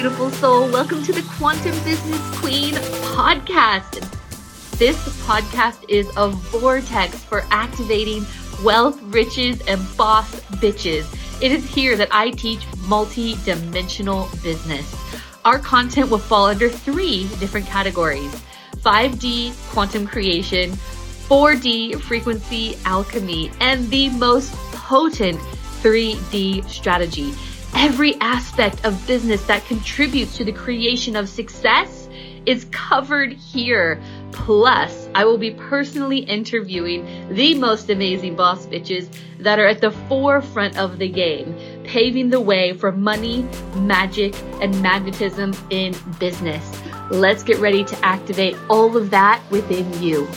beautiful soul. Welcome to the Quantum Business Queen podcast. This podcast is a vortex for activating wealth, riches, and boss bitches. It is here that I teach multi dimensional business. Our content will fall under three different categories 5D quantum creation, 4D frequency alchemy, and the most potent 3D strategy. Every aspect of business that contributes to the creation of success is covered here. Plus, I will be personally interviewing the most amazing boss bitches that are at the forefront of the game, paving the way for money, magic, and magnetism in business. Let's get ready to activate all of that within you.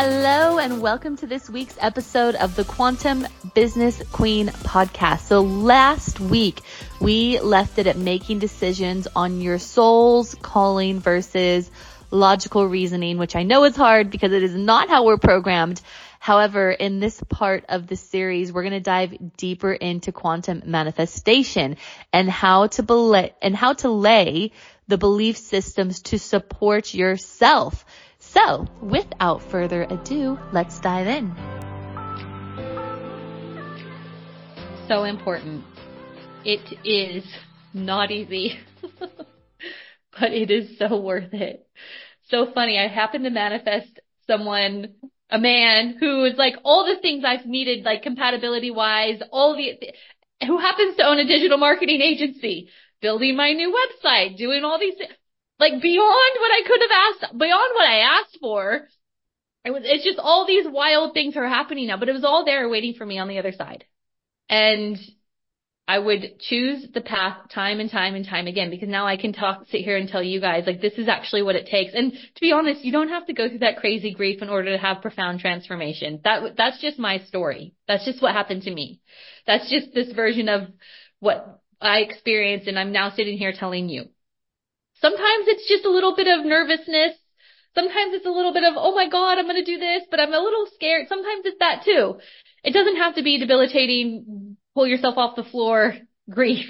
Hello, and welcome to this week's episode of the Quantum Business Queen podcast. So, last week we left it at making decisions on your soul's calling versus logical reasoning, which I know is hard because it is not how we're programmed. However, in this part of the series, we're going to dive deeper into quantum manifestation and how to and how to lay the belief systems to support yourself so, without further ado, let's dive in. So important. It is not easy, but it is so worth it. So funny. I happened to manifest someone, a man who is like all the things I've needed, like compatibility wise, all the, who happens to own a digital marketing agency, building my new website, doing all these things like beyond what I could have asked, beyond what I asked for. It was, it's just all these wild things are happening now, but it was all there waiting for me on the other side. And I would choose the path time and time and time again because now I can talk, sit here and tell you guys like this is actually what it takes. And to be honest, you don't have to go through that crazy grief in order to have profound transformation. That, that's just my story. That's just what happened to me. That's just this version of what I experienced and I'm now sitting here telling you. Sometimes it's just a little bit of nervousness. Sometimes it's a little bit of, oh my God, I'm going to do this, but I'm a little scared. Sometimes it's that too. It doesn't have to be debilitating, pull yourself off the floor grief.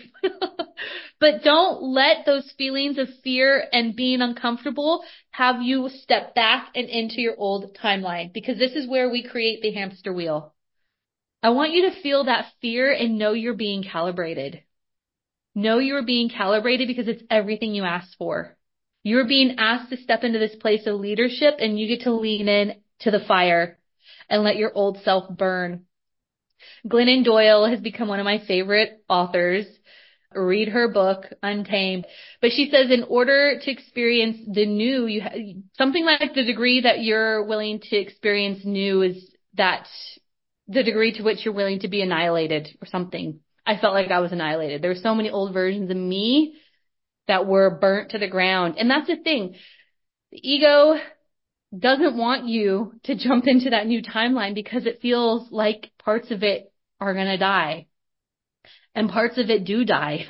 but don't let those feelings of fear and being uncomfortable have you step back and into your old timeline because this is where we create the hamster wheel. I want you to feel that fear and know you're being calibrated. Know you are being calibrated because it's everything you asked for. You're being asked to step into this place of leadership and you get to lean in to the fire and let your old self burn. Glennon Doyle has become one of my favorite authors. Read her book, Untamed. But she says in order to experience the new, you ha- something like the degree that you're willing to experience new is that the degree to which you're willing to be annihilated or something. I felt like I was annihilated. There were so many old versions of me that were burnt to the ground. And that's the thing. The ego doesn't want you to jump into that new timeline because it feels like parts of it are going to die. And parts of it do die.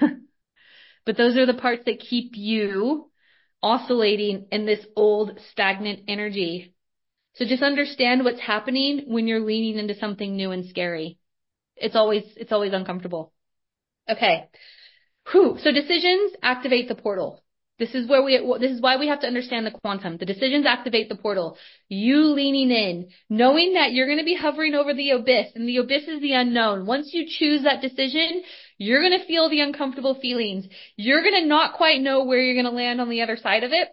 but those are the parts that keep you oscillating in this old stagnant energy. So just understand what's happening when you're leaning into something new and scary. It's always, it's always uncomfortable. Okay. Whew. So decisions activate the portal. This is where we, this is why we have to understand the quantum. The decisions activate the portal. You leaning in, knowing that you're going to be hovering over the abyss and the abyss is the unknown. Once you choose that decision, you're going to feel the uncomfortable feelings. You're going to not quite know where you're going to land on the other side of it.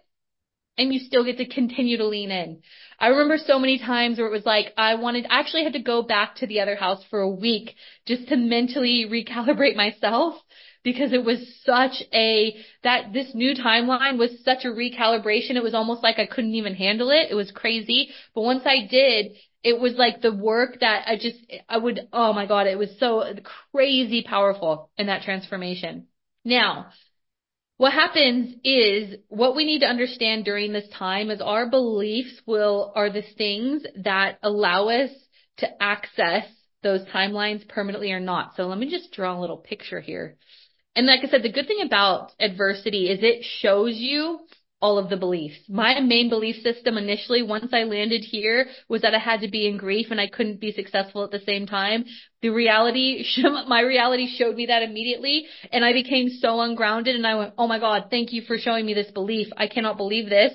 And you still get to continue to lean in. I remember so many times where it was like I wanted, I actually had to go back to the other house for a week just to mentally recalibrate myself because it was such a, that this new timeline was such a recalibration. It was almost like I couldn't even handle it. It was crazy. But once I did, it was like the work that I just, I would, oh my God, it was so crazy powerful in that transformation. Now, what happens is what we need to understand during this time is our beliefs will are the things that allow us to access those timelines permanently or not. So let me just draw a little picture here. And like I said, the good thing about adversity is it shows you all of the beliefs. My main belief system initially, once I landed here, was that I had to be in grief and I couldn't be successful at the same time. The reality, my reality showed me that immediately and I became so ungrounded and I went, oh my God, thank you for showing me this belief. I cannot believe this.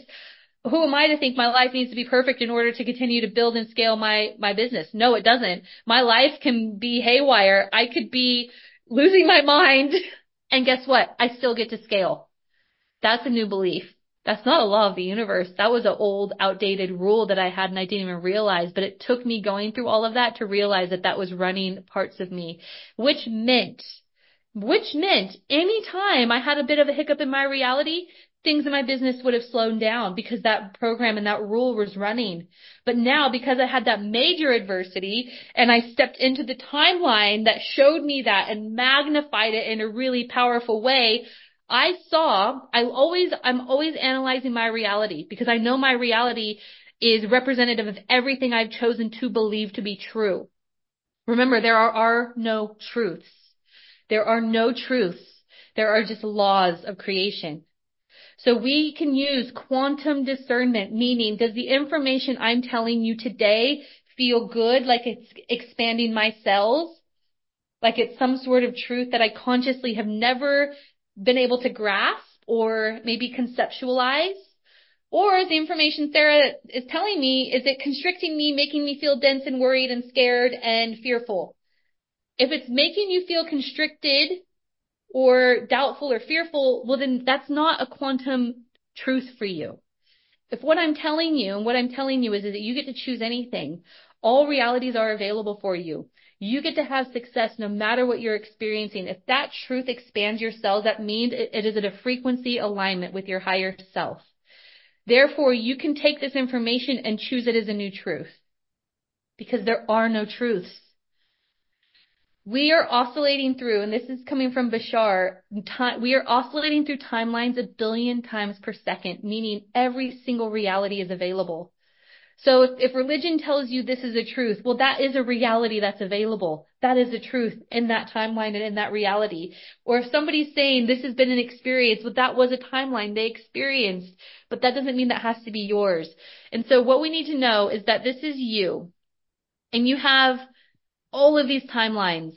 Who am I to think my life needs to be perfect in order to continue to build and scale my, my business? No, it doesn't. My life can be haywire. I could be losing my mind. And guess what? I still get to scale. That's a new belief. That's not a law of the universe. That was an old, outdated rule that I had and I didn't even realize, but it took me going through all of that to realize that that was running parts of me, which meant, which meant anytime I had a bit of a hiccup in my reality, things in my business would have slowed down because that program and that rule was running. But now because I had that major adversity and I stepped into the timeline that showed me that and magnified it in a really powerful way, I saw, I always, I'm always analyzing my reality because I know my reality is representative of everything I've chosen to believe to be true. Remember, there are, are no truths. There are no truths. There are just laws of creation. So we can use quantum discernment, meaning does the information I'm telling you today feel good, like it's expanding my cells? Like it's some sort of truth that I consciously have never been able to grasp or maybe conceptualize? Or is the information Sarah is telling me, is it constricting me, making me feel dense and worried and scared and fearful? If it's making you feel constricted or doubtful or fearful, well then that's not a quantum truth for you. If what I'm telling you and what I'm telling you is, is that you get to choose anything, all realities are available for you. You get to have success no matter what you're experiencing. If that truth expands your cells, that means it, is at a frequency alignment with your higher self. Therefore, you can take this information and choose it as a new truth. Because there are no truths. We are oscillating through, and this is coming from Bashar, we are oscillating through timelines a billion times per second, meaning every single reality is available. So if, if religion tells you this is a truth, well, that is a reality that's available. That is a truth in that timeline and in that reality. Or if somebody's saying this has been an experience, well, that was a timeline they experienced, but that doesn't mean that has to be yours. And so what we need to know is that this is you and you have all of these timelines,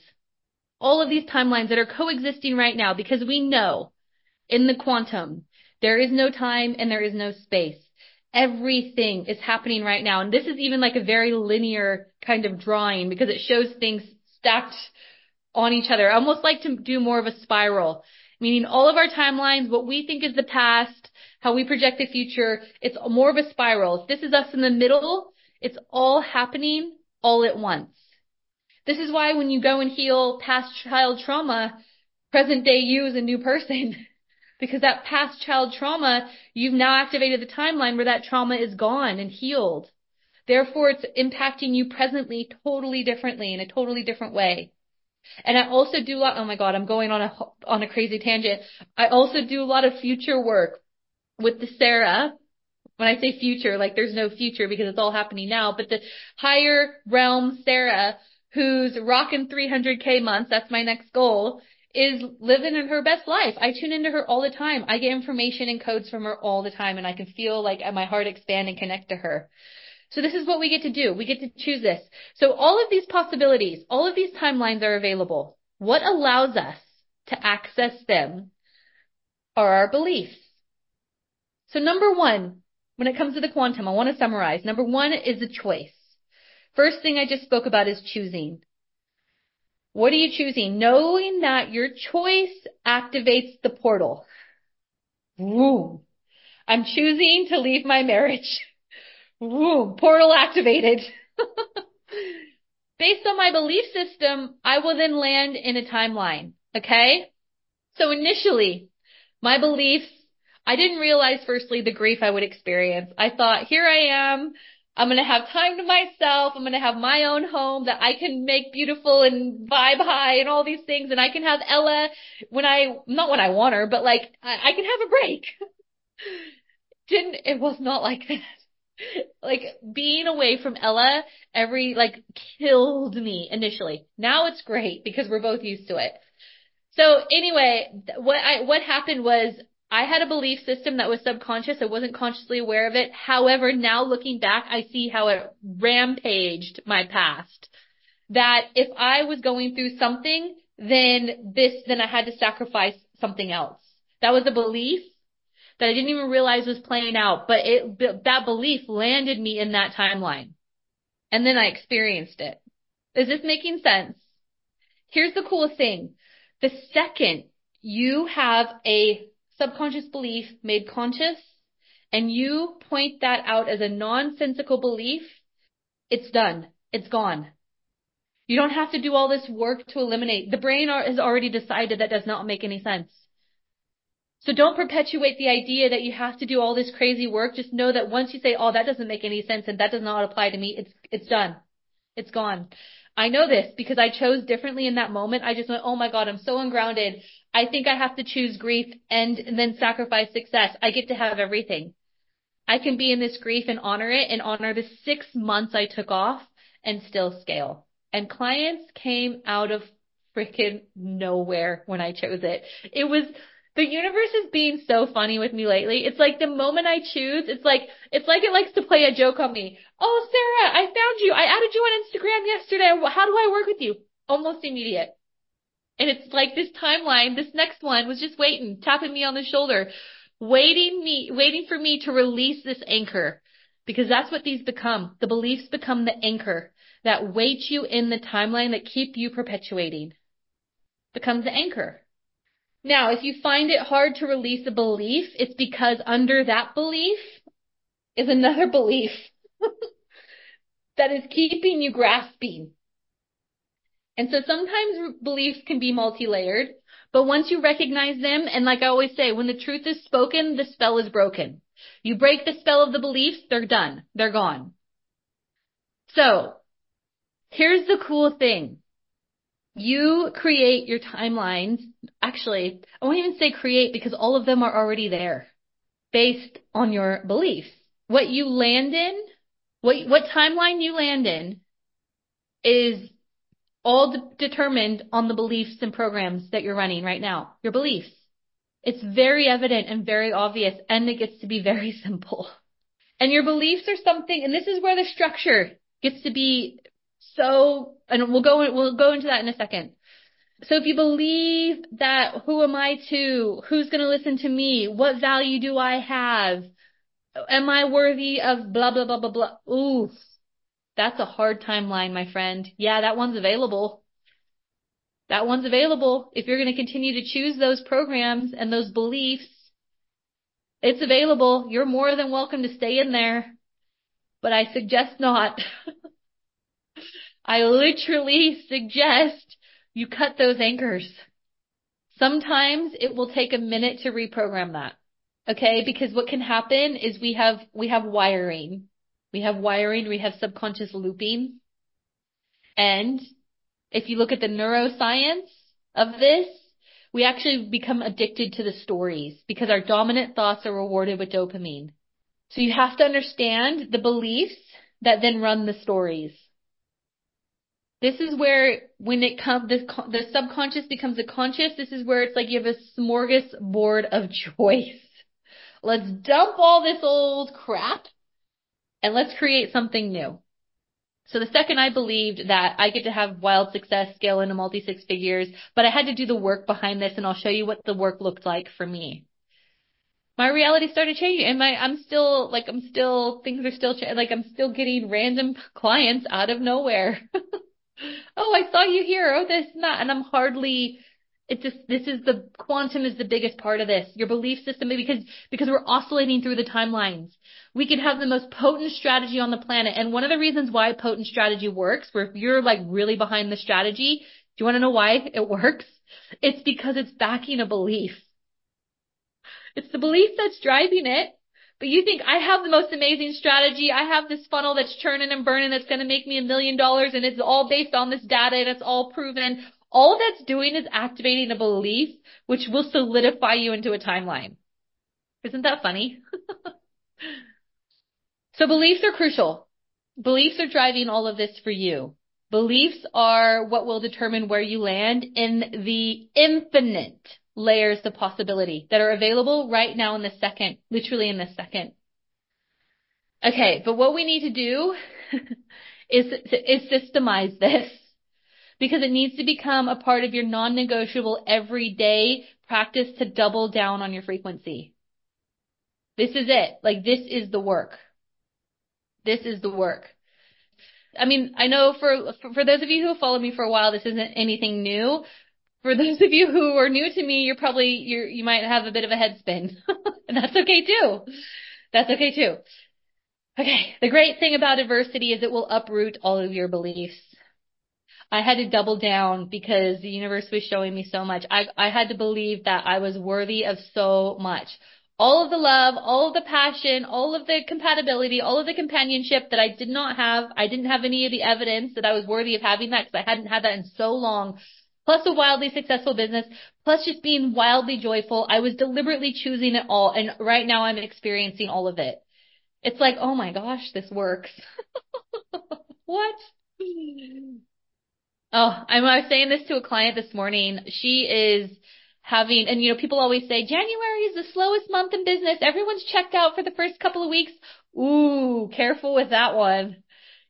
all of these timelines that are coexisting right now because we know in the quantum, there is no time and there is no space. Everything is happening right now. And this is even like a very linear kind of drawing because it shows things stacked on each other. I almost like to do more of a spiral, meaning all of our timelines, what we think is the past, how we project the future, it's more of a spiral. This is us in the middle, it's all happening all at once. This is why when you go and heal past child trauma, present day you is a new person. Because that past child trauma, you've now activated the timeline where that trauma is gone and healed. Therefore, it's impacting you presently totally differently in a totally different way. And I also do a lot, oh my God, I'm going on a, on a crazy tangent. I also do a lot of future work with the Sarah. When I say future, like there's no future because it's all happening now, but the higher realm Sarah, who's rocking 300k months, that's my next goal, is living in her best life. I tune into her all the time. I get information and codes from her all the time and I can feel like my heart expand and connect to her. So this is what we get to do. We get to choose this. So all of these possibilities, all of these timelines are available. What allows us to access them are our beliefs. So number one, when it comes to the quantum, I want to summarize. Number one is a choice. First thing I just spoke about is choosing. What are you choosing? Knowing that your choice activates the portal. Woo. I'm choosing to leave my marriage. Woo. Portal activated. Based on my belief system, I will then land in a timeline. Okay? So initially, my beliefs, I didn't realize firstly the grief I would experience. I thought, here I am. I'm going to have time to myself. I'm going to have my own home that I can make beautiful and vibe high and all these things. And I can have Ella when I, not when I want her, but like I, I can have a break. Didn't, it was not like that. Like being away from Ella every, like killed me initially. Now it's great because we're both used to it. So anyway, what I, what happened was I had a belief system that was subconscious. I wasn't consciously aware of it. However, now looking back, I see how it rampaged my past. That if I was going through something, then this, then I had to sacrifice something else. That was a belief that I didn't even realize was playing out, but it, that belief landed me in that timeline. And then I experienced it. Is this making sense? Here's the cool thing. The second you have a subconscious belief made conscious and you point that out as a nonsensical belief, it's done. It's gone. You don't have to do all this work to eliminate. The brain has already decided that does not make any sense. So don't perpetuate the idea that you have to do all this crazy work. Just know that once you say, oh, that doesn't make any sense and that does not apply to me, it's, it's done. It's gone. I know this because I chose differently in that moment. I just went, oh my God, I'm so ungrounded. I think I have to choose grief and, and then sacrifice success. I get to have everything. I can be in this grief and honor it and honor the six months I took off and still scale. And clients came out of freaking nowhere when I chose it. It was the universe is being so funny with me lately. It's like the moment I choose, it's like, it's like it likes to play a joke on me. Oh, Sarah, I found you. I added you on Instagram yesterday. How do I work with you? Almost immediate. And it's like this timeline, this next one was just waiting, tapping me on the shoulder, waiting me, waiting for me to release this anchor. Because that's what these become. The beliefs become the anchor that weight you in the timeline that keep you perpetuating. Becomes the anchor. Now, if you find it hard to release a belief, it's because under that belief is another belief that is keeping you grasping. And so sometimes beliefs can be multi-layered, but once you recognize them, and like I always say, when the truth is spoken, the spell is broken. You break the spell of the beliefs, they're done. They're gone. So, here's the cool thing. You create your timelines. Actually, I won't even say create because all of them are already there based on your beliefs. What you land in, what, what timeline you land in is all de- determined on the beliefs and programs that you're running right now. Your beliefs. It's very evident and very obvious and it gets to be very simple. And your beliefs are something, and this is where the structure gets to be so, and we'll go, we'll go into that in a second. So if you believe that who am I to? Who's going to listen to me? What value do I have? Am I worthy of blah, blah, blah, blah, blah? Ooh, that's a hard timeline, my friend. Yeah, that one's available. That one's available. If you're going to continue to choose those programs and those beliefs, it's available. You're more than welcome to stay in there, but I suggest not. I literally suggest you cut those anchors. Sometimes it will take a minute to reprogram that. Okay? Because what can happen is we have, we have wiring. We have wiring, we have subconscious looping. And if you look at the neuroscience of this, we actually become addicted to the stories because our dominant thoughts are rewarded with dopamine. So you have to understand the beliefs that then run the stories. This is where when it comes, the, the subconscious becomes the conscious. This is where it's like you have a smorgasbord of choice. Let's dump all this old crap and let's create something new. So the second I believed that I get to have wild success, scale into multi six figures, but I had to do the work behind this and I'll show you what the work looked like for me. My reality started changing and my, I'm still, like, I'm still, things are still, like, I'm still getting random clients out of nowhere. oh, I saw you here. Oh, this and that. And I'm hardly, it just, this is the, quantum is the biggest part of this. Your belief system, because, because we're oscillating through the timelines. We can have the most potent strategy on the planet. And one of the reasons why potent strategy works, where if you're like really behind the strategy, do you want to know why it works? It's because it's backing a belief. It's the belief that's driving it. But you think I have the most amazing strategy. I have this funnel that's churning and burning that's going to make me a million dollars and it's all based on this data and it's all proven. All that's doing is activating a belief which will solidify you into a timeline. Isn't that funny? so beliefs are crucial. Beliefs are driving all of this for you. Beliefs are what will determine where you land in the infinite layers of possibility that are available right now in the second, literally in the second. Okay, but what we need to do is, is systemize this because it needs to become a part of your non-negotiable everyday practice to double down on your frequency. This is it. Like this is the work. This is the work. I mean, I know for, for, for those of you who have followed me for a while, this isn't anything new. For those of you who are new to me, you're probably, you're, you might have a bit of a head spin. and that's okay too. That's okay too. Okay. The great thing about adversity is it will uproot all of your beliefs. I had to double down because the universe was showing me so much. I, I had to believe that I was worthy of so much all of the love, all of the passion, all of the compatibility, all of the companionship that I did not have. I didn't have any of the evidence that I was worthy of having that because I hadn't had that in so long. Plus a wildly successful business, plus just being wildly joyful. I was deliberately choosing it all and right now I'm experiencing all of it. It's like, oh my gosh, this works. what? Oh, I'm, I was saying this to a client this morning. She is having, and you know, people always say January is the slowest month in business. Everyone's checked out for the first couple of weeks. Ooh, careful with that one.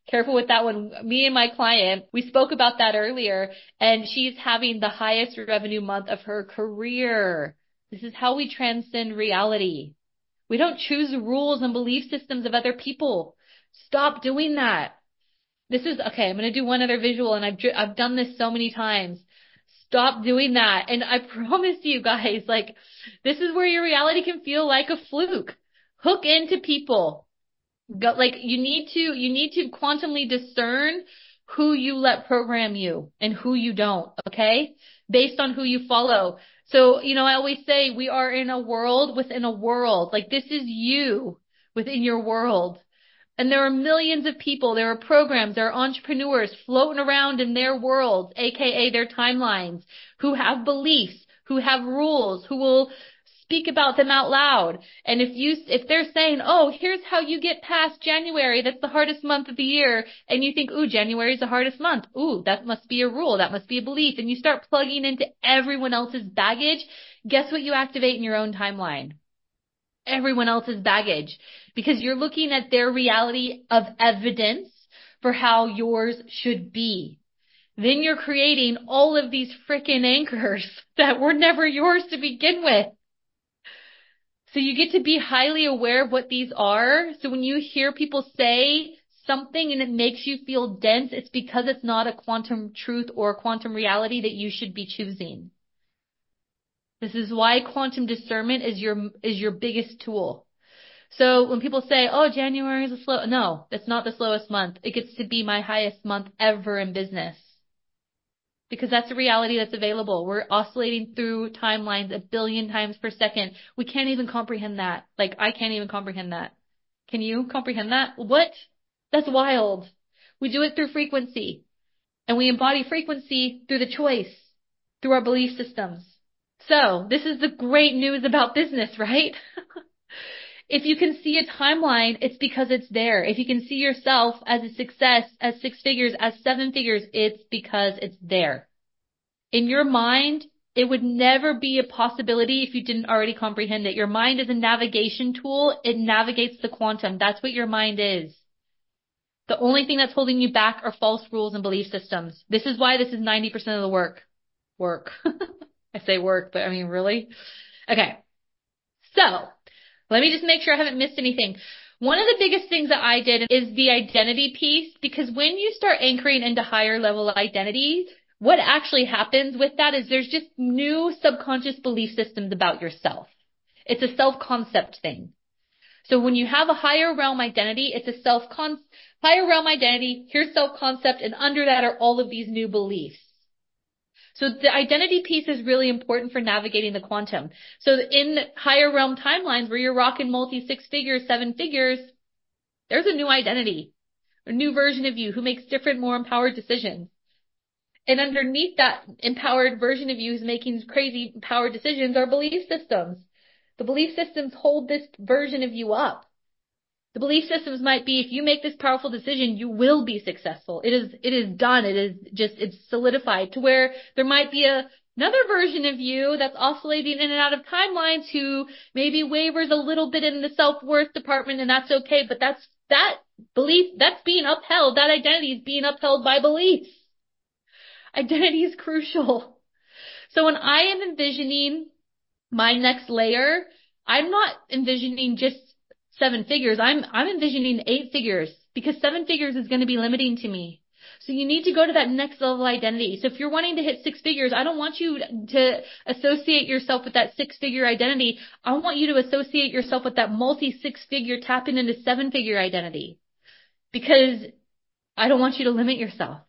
Careful with that one. Me and my client, we spoke about that earlier and she's having the highest revenue month of her career. This is how we transcend reality. We don't choose rules and belief systems of other people. Stop doing that. This is, okay, I'm going to do one other visual and I've, I've done this so many times. Stop doing that. And I promise you guys, like, this is where your reality can feel like a fluke. Hook into people. Go, like, you need to, you need to quantumly discern who you let program you and who you don't, okay? Based on who you follow. So, you know, I always say we are in a world within a world. Like this is you within your world. And there are millions of people, there are programs, there are entrepreneurs floating around in their worlds, aka their timelines, who have beliefs, who have rules, who will speak about them out loud. And if you, if they're saying, oh, here's how you get past January, that's the hardest month of the year, and you think, ooh, January is the hardest month, ooh, that must be a rule, that must be a belief, and you start plugging into everyone else's baggage, guess what you activate in your own timeline? Everyone else's baggage because you're looking at their reality of evidence for how yours should be. Then you're creating all of these freaking anchors that were never yours to begin with. So you get to be highly aware of what these are. So when you hear people say something and it makes you feel dense, it's because it's not a quantum truth or a quantum reality that you should be choosing. This is why quantum discernment is your, is your biggest tool. So when people say, oh, January is a slow, no, it's not the slowest month. It gets to be my highest month ever in business. Because that's the reality that's available. We're oscillating through timelines a billion times per second. We can't even comprehend that. Like, I can't even comprehend that. Can you comprehend that? What? That's wild. We do it through frequency. And we embody frequency through the choice, through our belief systems. So, this is the great news about business, right? If you can see a timeline, it's because it's there. If you can see yourself as a success, as six figures, as seven figures, it's because it's there. In your mind, it would never be a possibility if you didn't already comprehend it. Your mind is a navigation tool. It navigates the quantum. That's what your mind is. The only thing that's holding you back are false rules and belief systems. This is why this is 90% of the work. Work. I say work, but I mean really? Okay. So, let me just make sure I haven't missed anything. One of the biggest things that I did is the identity piece because when you start anchoring into higher level identity, what actually happens with that is there's just new subconscious belief systems about yourself. It's a self-concept thing. So when you have a higher realm identity, it's a self con higher realm identity, here's self-concept, and under that are all of these new beliefs. So the identity piece is really important for navigating the quantum. So in higher realm timelines where you're rocking multi six figures, seven figures, there's a new identity, a new version of you who makes different, more empowered decisions. And underneath that empowered version of you who's making crazy empowered decisions are belief systems. The belief systems hold this version of you up. The belief systems might be if you make this powerful decision, you will be successful. It is, it is done. It is just, it's solidified to where there might be a another version of you that's oscillating in and out of timelines who maybe wavers a little bit in the self-worth department and that's okay, but that's, that belief, that's being upheld. That identity is being upheld by beliefs. Identity is crucial. So when I am envisioning my next layer, I'm not envisioning just seven figures. I'm, I'm envisioning eight figures because seven figures is going to be limiting to me. So you need to go to that next level identity. So if you're wanting to hit six figures, I don't want you to associate yourself with that six figure identity. I want you to associate yourself with that multi six figure tapping into seven figure identity because I don't want you to limit yourself.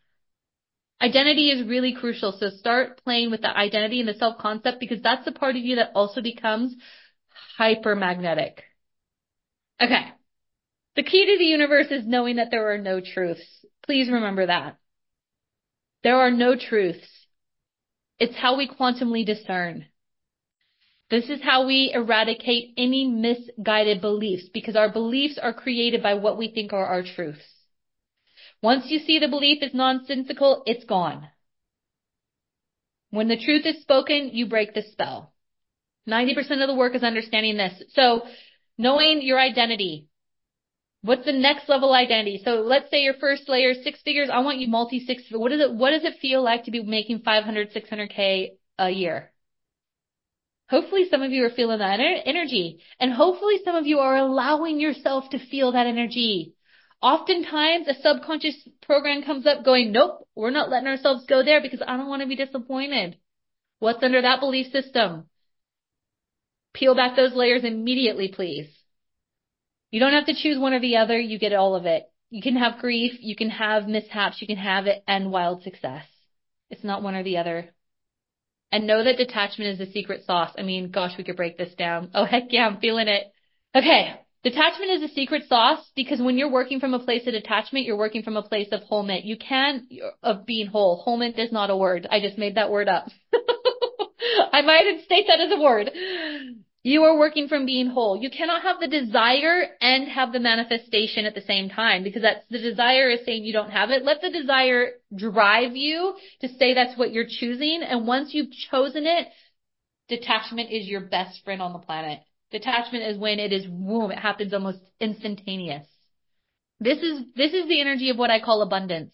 Identity is really crucial. So start playing with the identity and the self concept because that's the part of you that also becomes hyper magnetic. Okay. The key to the universe is knowing that there are no truths. Please remember that. There are no truths. It's how we quantumly discern. This is how we eradicate any misguided beliefs because our beliefs are created by what we think are our truths. Once you see the belief is nonsensical, it's gone. When the truth is spoken, you break the spell. 90% of the work is understanding this. So knowing your identity, What's the next level identity? So let's say your first layer six figures. I want you multi six. What does it, what does it feel like to be making 500, 600K a year? Hopefully some of you are feeling that energy and hopefully some of you are allowing yourself to feel that energy. Oftentimes a subconscious program comes up going, nope, we're not letting ourselves go there because I don't want to be disappointed. What's under that belief system? Peel back those layers immediately, please. You don't have to choose one or the other. You get all of it. You can have grief. You can have mishaps. You can have it and wild success. It's not one or the other. And know that detachment is the secret sauce. I mean, gosh, we could break this down. Oh, heck yeah, I'm feeling it. Okay. Detachment is the secret sauce because when you're working from a place of detachment, you're working from a place of wholeness. You can, uh, of being whole. Wholeness is not a word. I just made that word up. I might state that as a word. You are working from being whole. You cannot have the desire and have the manifestation at the same time because that's the desire is saying you don't have it. Let the desire drive you to say that's what you're choosing. And once you've chosen it, detachment is your best friend on the planet. Detachment is when it is boom, it happens almost instantaneous. This is, this is the energy of what I call abundance.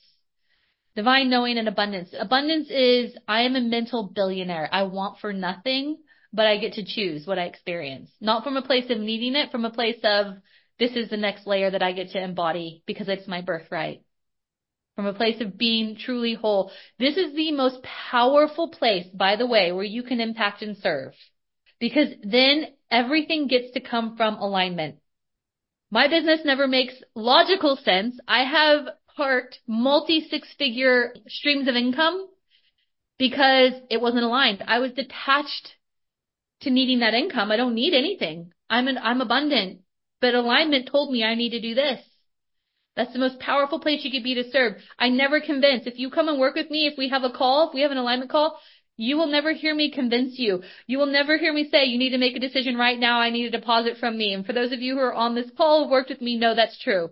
Divine knowing and abundance. Abundance is, I am a mental billionaire. I want for nothing but I get to choose what I experience. Not from a place of needing it, from a place of this is the next layer that I get to embody because it's my birthright. From a place of being truly whole. This is the most powerful place, by the way, where you can impact and serve. Because then everything gets to come from alignment. My business never makes logical sense. I have parked multi six figure streams of income because it wasn't aligned. I was detached to needing that income. I don't need anything. I'm an, I'm abundant, but alignment told me I need to do this. That's the most powerful place you could be to serve. I never convince. If you come and work with me, if we have a call, if we have an alignment call, you will never hear me convince you. You will never hear me say, you need to make a decision right now. I need a deposit from me. And for those of you who are on this call, worked with me, know that's true.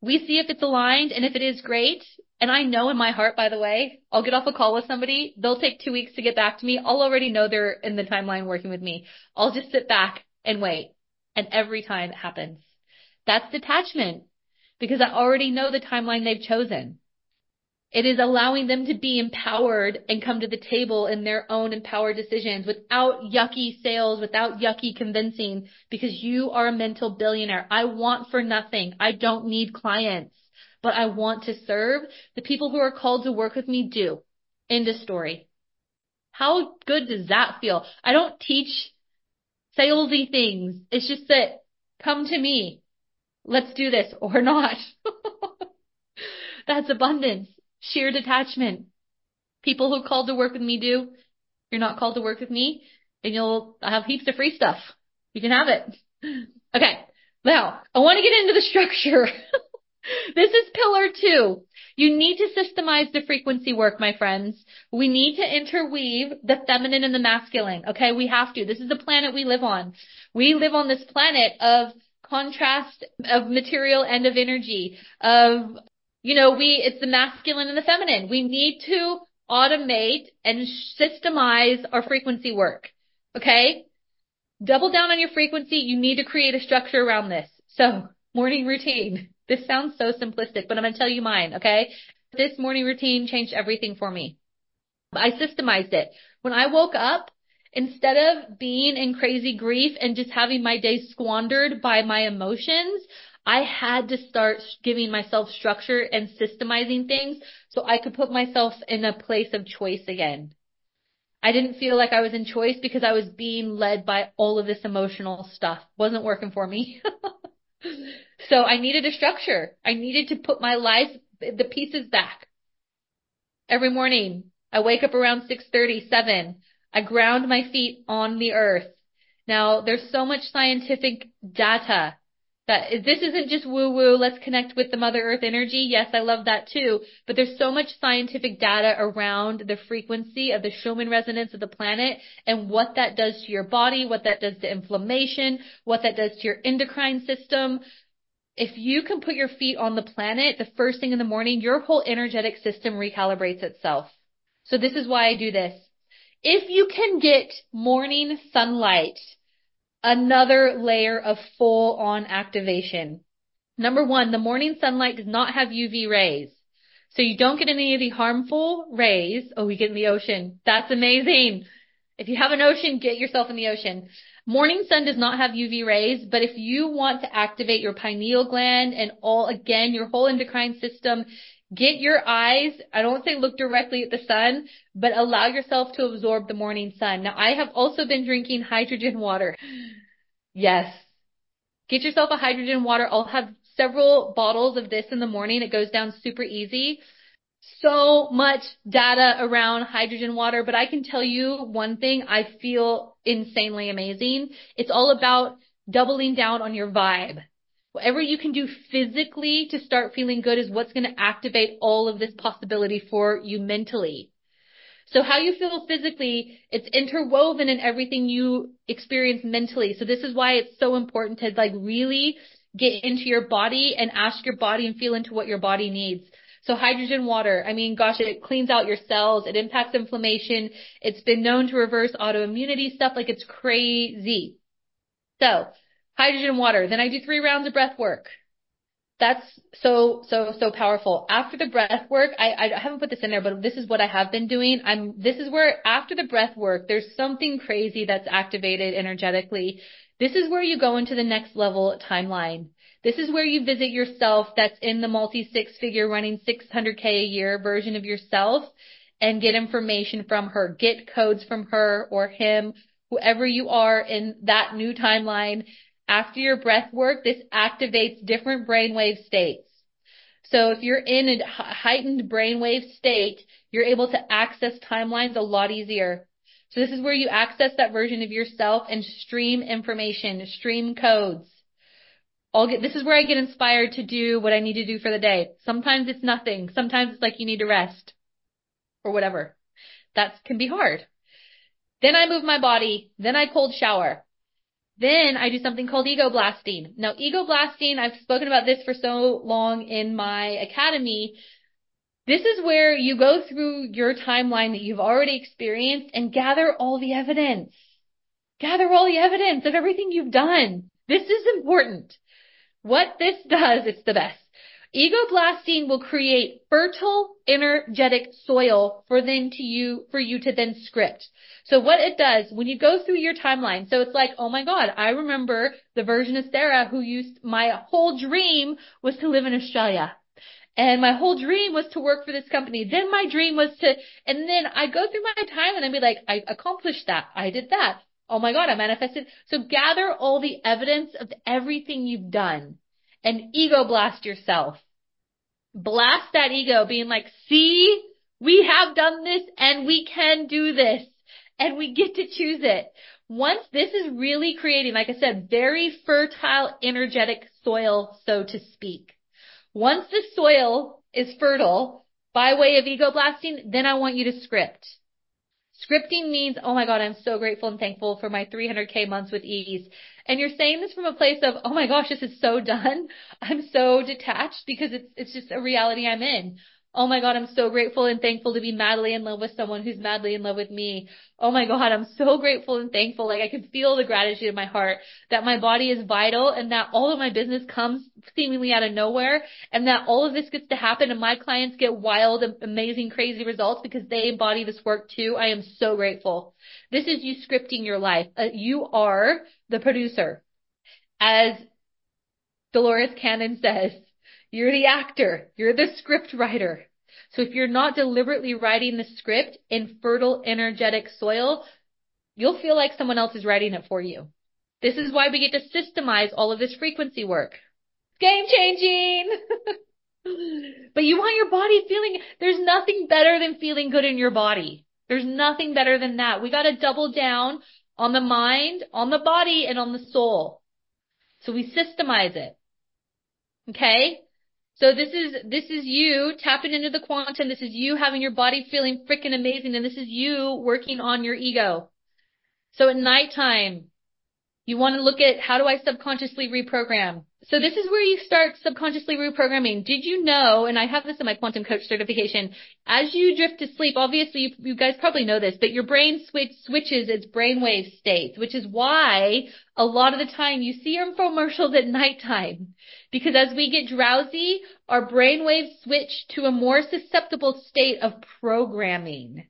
We see if it's aligned and if it is great. And I know in my heart, by the way, I'll get off a call with somebody. They'll take two weeks to get back to me. I'll already know they're in the timeline working with me. I'll just sit back and wait. And every time it happens. That's detachment because I already know the timeline they've chosen. It is allowing them to be empowered and come to the table in their own empowered decisions without yucky sales, without yucky convincing, because you are a mental billionaire. I want for nothing. I don't need clients, but I want to serve. The people who are called to work with me do. End of story. How good does that feel? I don't teach salesy things. It's just that come to me. Let's do this or not. That's abundance sheer detachment. People who called to work with me do. You're not called to work with me and you'll have heaps of free stuff. You can have it. Okay. Now, I want to get into the structure. this is pillar two. You need to systemize the frequency work, my friends. We need to interweave the feminine and the masculine. Okay. We have to. This is the planet we live on. We live on this planet of contrast of material and of energy, of you know, we, it's the masculine and the feminine. We need to automate and systemize our frequency work. Okay? Double down on your frequency. You need to create a structure around this. So morning routine. This sounds so simplistic, but I'm going to tell you mine. Okay. This morning routine changed everything for me. I systemized it. When I woke up, instead of being in crazy grief and just having my day squandered by my emotions, I had to start giving myself structure and systemizing things so I could put myself in a place of choice again. I didn't feel like I was in choice because I was being led by all of this emotional stuff. Wasn't working for me. so I needed a structure. I needed to put my life, the pieces back. Every morning, I wake up around 6:37. I ground my feet on the earth. Now, there's so much scientific data that this isn't just woo woo, let's connect with the Mother Earth energy. Yes, I love that too. But there's so much scientific data around the frequency of the Schumann resonance of the planet and what that does to your body, what that does to inflammation, what that does to your endocrine system. If you can put your feet on the planet the first thing in the morning, your whole energetic system recalibrates itself. So this is why I do this. If you can get morning sunlight another layer of full on activation. Number one, the morning sunlight does not have UV rays. So you don't get any of the harmful rays. Oh, we get in the ocean. That's amazing. If you have an ocean, get yourself in the ocean. Morning sun does not have UV rays, but if you want to activate your pineal gland and all, again, your whole endocrine system, get your eyes, I don't say look directly at the sun, but allow yourself to absorb the morning sun. Now I have also been drinking hydrogen water. Yes. Get yourself a hydrogen water. I'll have several bottles of this in the morning. It goes down super easy. So much data around hydrogen water, but I can tell you one thing. I feel insanely amazing. It's all about doubling down on your vibe. Whatever you can do physically to start feeling good is what's going to activate all of this possibility for you mentally. So how you feel physically, it's interwoven in everything you experience mentally. So this is why it's so important to like really get into your body and ask your body and feel into what your body needs. So hydrogen water, I mean, gosh, it cleans out your cells. It impacts inflammation. It's been known to reverse autoimmunity stuff. Like it's crazy. So hydrogen water. Then I do three rounds of breath work. That's so, so, so powerful. After the breath work, I, I haven't put this in there, but this is what I have been doing. I'm, this is where after the breath work, there's something crazy that's activated energetically. This is where you go into the next level timeline. This is where you visit yourself that's in the multi six figure running 600k a year version of yourself and get information from her. Get codes from her or him, whoever you are in that new timeline after your breath work, this activates different brainwave states. So if you're in a heightened brainwave state, you're able to access timelines a lot easier. So this is where you access that version of yourself and stream information, stream codes. I'll get, this is where I get inspired to do what I need to do for the day. Sometimes it's nothing. Sometimes it's like you need to rest or whatever. That can be hard. Then I move my body. Then I cold shower. Then I do something called ego blasting. Now, ego blasting, I've spoken about this for so long in my academy. This is where you go through your timeline that you've already experienced and gather all the evidence. Gather all the evidence of everything you've done. This is important. What this does, it's the best. Ego blasting will create fertile, energetic soil for then to you, for you to then script. So what it does, when you go through your timeline, so it's like, oh my God, I remember the version of Sarah who used, my whole dream was to live in Australia. And my whole dream was to work for this company. Then my dream was to, and then I go through my time and I'd be like, I accomplished that. I did that. Oh my God, I manifested. So gather all the evidence of everything you've done and ego blast yourself. Blast that ego being like, see, we have done this and we can do this and we get to choose it. Once this is really creating, like I said, very fertile, energetic soil, so to speak. Once the soil is fertile by way of ego blasting, then I want you to script. Scripting means, oh my God, I'm so grateful and thankful for my 300k months with ease. And you're saying this from a place of, oh my gosh, this is so done. I'm so detached because it's, it's just a reality I'm in. Oh my God, I'm so grateful and thankful to be madly in love with someone who's madly in love with me. Oh my God, I'm so grateful and thankful. Like I can feel the gratitude in my heart that my body is vital and that all of my business comes seemingly out of nowhere and that all of this gets to happen and my clients get wild, amazing, crazy results because they embody this work too. I am so grateful. This is you scripting your life. Uh, you are the producer. As Dolores Cannon says, you're the actor. You're the script writer. So if you're not deliberately writing the script in fertile, energetic soil, you'll feel like someone else is writing it for you. This is why we get to systemize all of this frequency work. Game changing! but you want your body feeling, there's nothing better than feeling good in your body. There's nothing better than that. We gotta double down on the mind, on the body, and on the soul. So we systemize it. Okay? So this is, this is you tapping into the quantum. This is you having your body feeling freaking amazing. And this is you working on your ego. So at nighttime, you want to look at how do I subconsciously reprogram? So this is where you start subconsciously reprogramming. Did you know, and I have this in my quantum coach certification, as you drift to sleep, obviously you, you guys probably know this, but your brain switch, switches its brainwave states, which is why a lot of the time you see infomercials at nighttime. Because as we get drowsy, our brainwaves switch to a more susceptible state of programming.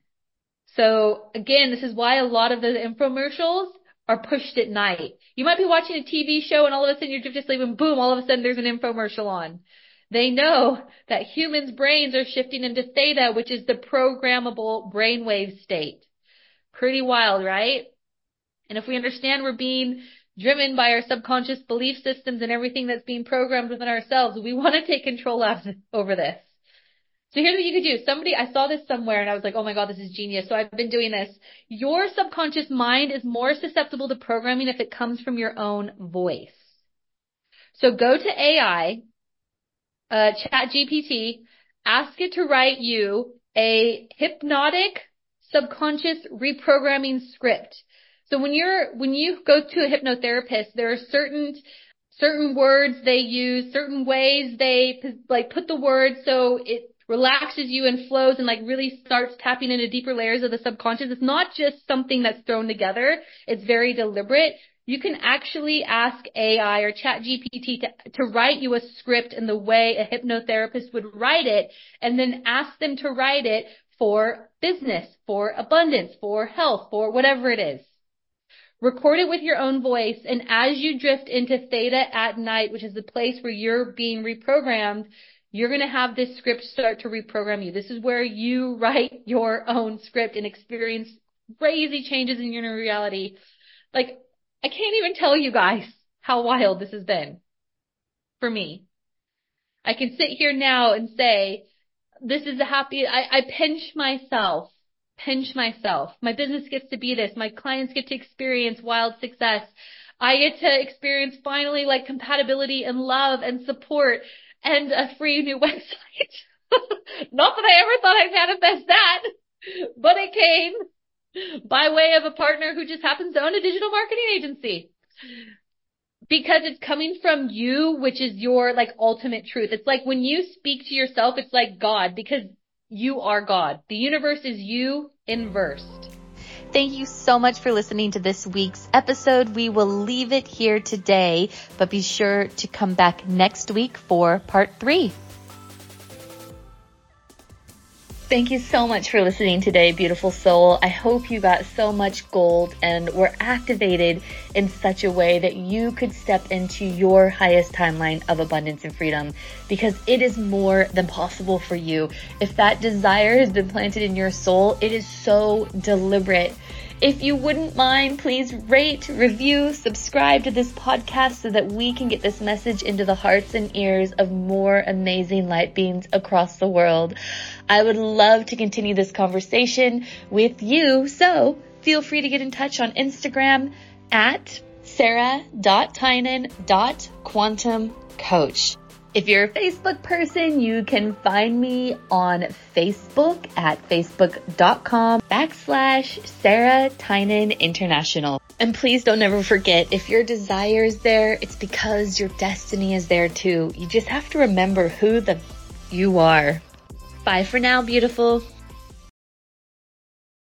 So again, this is why a lot of the infomercials are pushed at night. You might be watching a TV show and all of a sudden you're just and boom, all of a sudden there's an infomercial on. They know that humans' brains are shifting into theta, which is the programmable brainwave state. Pretty wild, right? And if we understand we're being driven by our subconscious belief systems and everything that's being programmed within ourselves, we want to take control of, over this. So here's what you could do. Somebody, I saw this somewhere and I was like, oh my God, this is genius. So I've been doing this. Your subconscious mind is more susceptible to programming if it comes from your own voice. So go to AI, uh, chat GPT, ask it to write you a hypnotic subconscious reprogramming script. So when you're, when you go to a hypnotherapist, there are certain certain words they use, certain ways they like put the words so it relaxes you and flows and like really starts tapping into deeper layers of the subconscious. It's not just something that's thrown together. It's very deliberate. You can actually ask AI or chat GPT to, to write you a script in the way a hypnotherapist would write it and then ask them to write it for business, for abundance, for health, for whatever it is. Record it with your own voice and as you drift into theta at night, which is the place where you're being reprogrammed, you're going to have this script start to reprogram you. This is where you write your own script and experience crazy changes in your reality. Like, I can't even tell you guys how wild this has been for me. I can sit here now and say, this is a happy, I, I pinch myself, pinch myself. My business gets to be this. My clients get to experience wild success. I get to experience finally like compatibility and love and support and a free new website. Not that I ever thought I'd manifest that, but it came by way of a partner who just happens to own a digital marketing agency. Because it's coming from you, which is your like ultimate truth. It's like when you speak to yourself, it's like God because you are God. The universe is you inversed. Thank you so much for listening to this week's episode. We will leave it here today, but be sure to come back next week for part three. Thank you so much for listening today, beautiful soul. I hope you got so much gold and were activated in such a way that you could step into your highest timeline of abundance and freedom because it is more than possible for you. If that desire has been planted in your soul, it is so deliberate. If you wouldn't mind, please rate, review, subscribe to this podcast so that we can get this message into the hearts and ears of more amazing light beings across the world. I would love to continue this conversation with you, so feel free to get in touch on Instagram at sarah.tynan.quantumcoach. If you're a Facebook person, you can find me on Facebook at facebook.com backslash Sarah Tynan International. And please don't ever forget, if your desire is there, it's because your destiny is there too. You just have to remember who the you are. Bye for now, beautiful.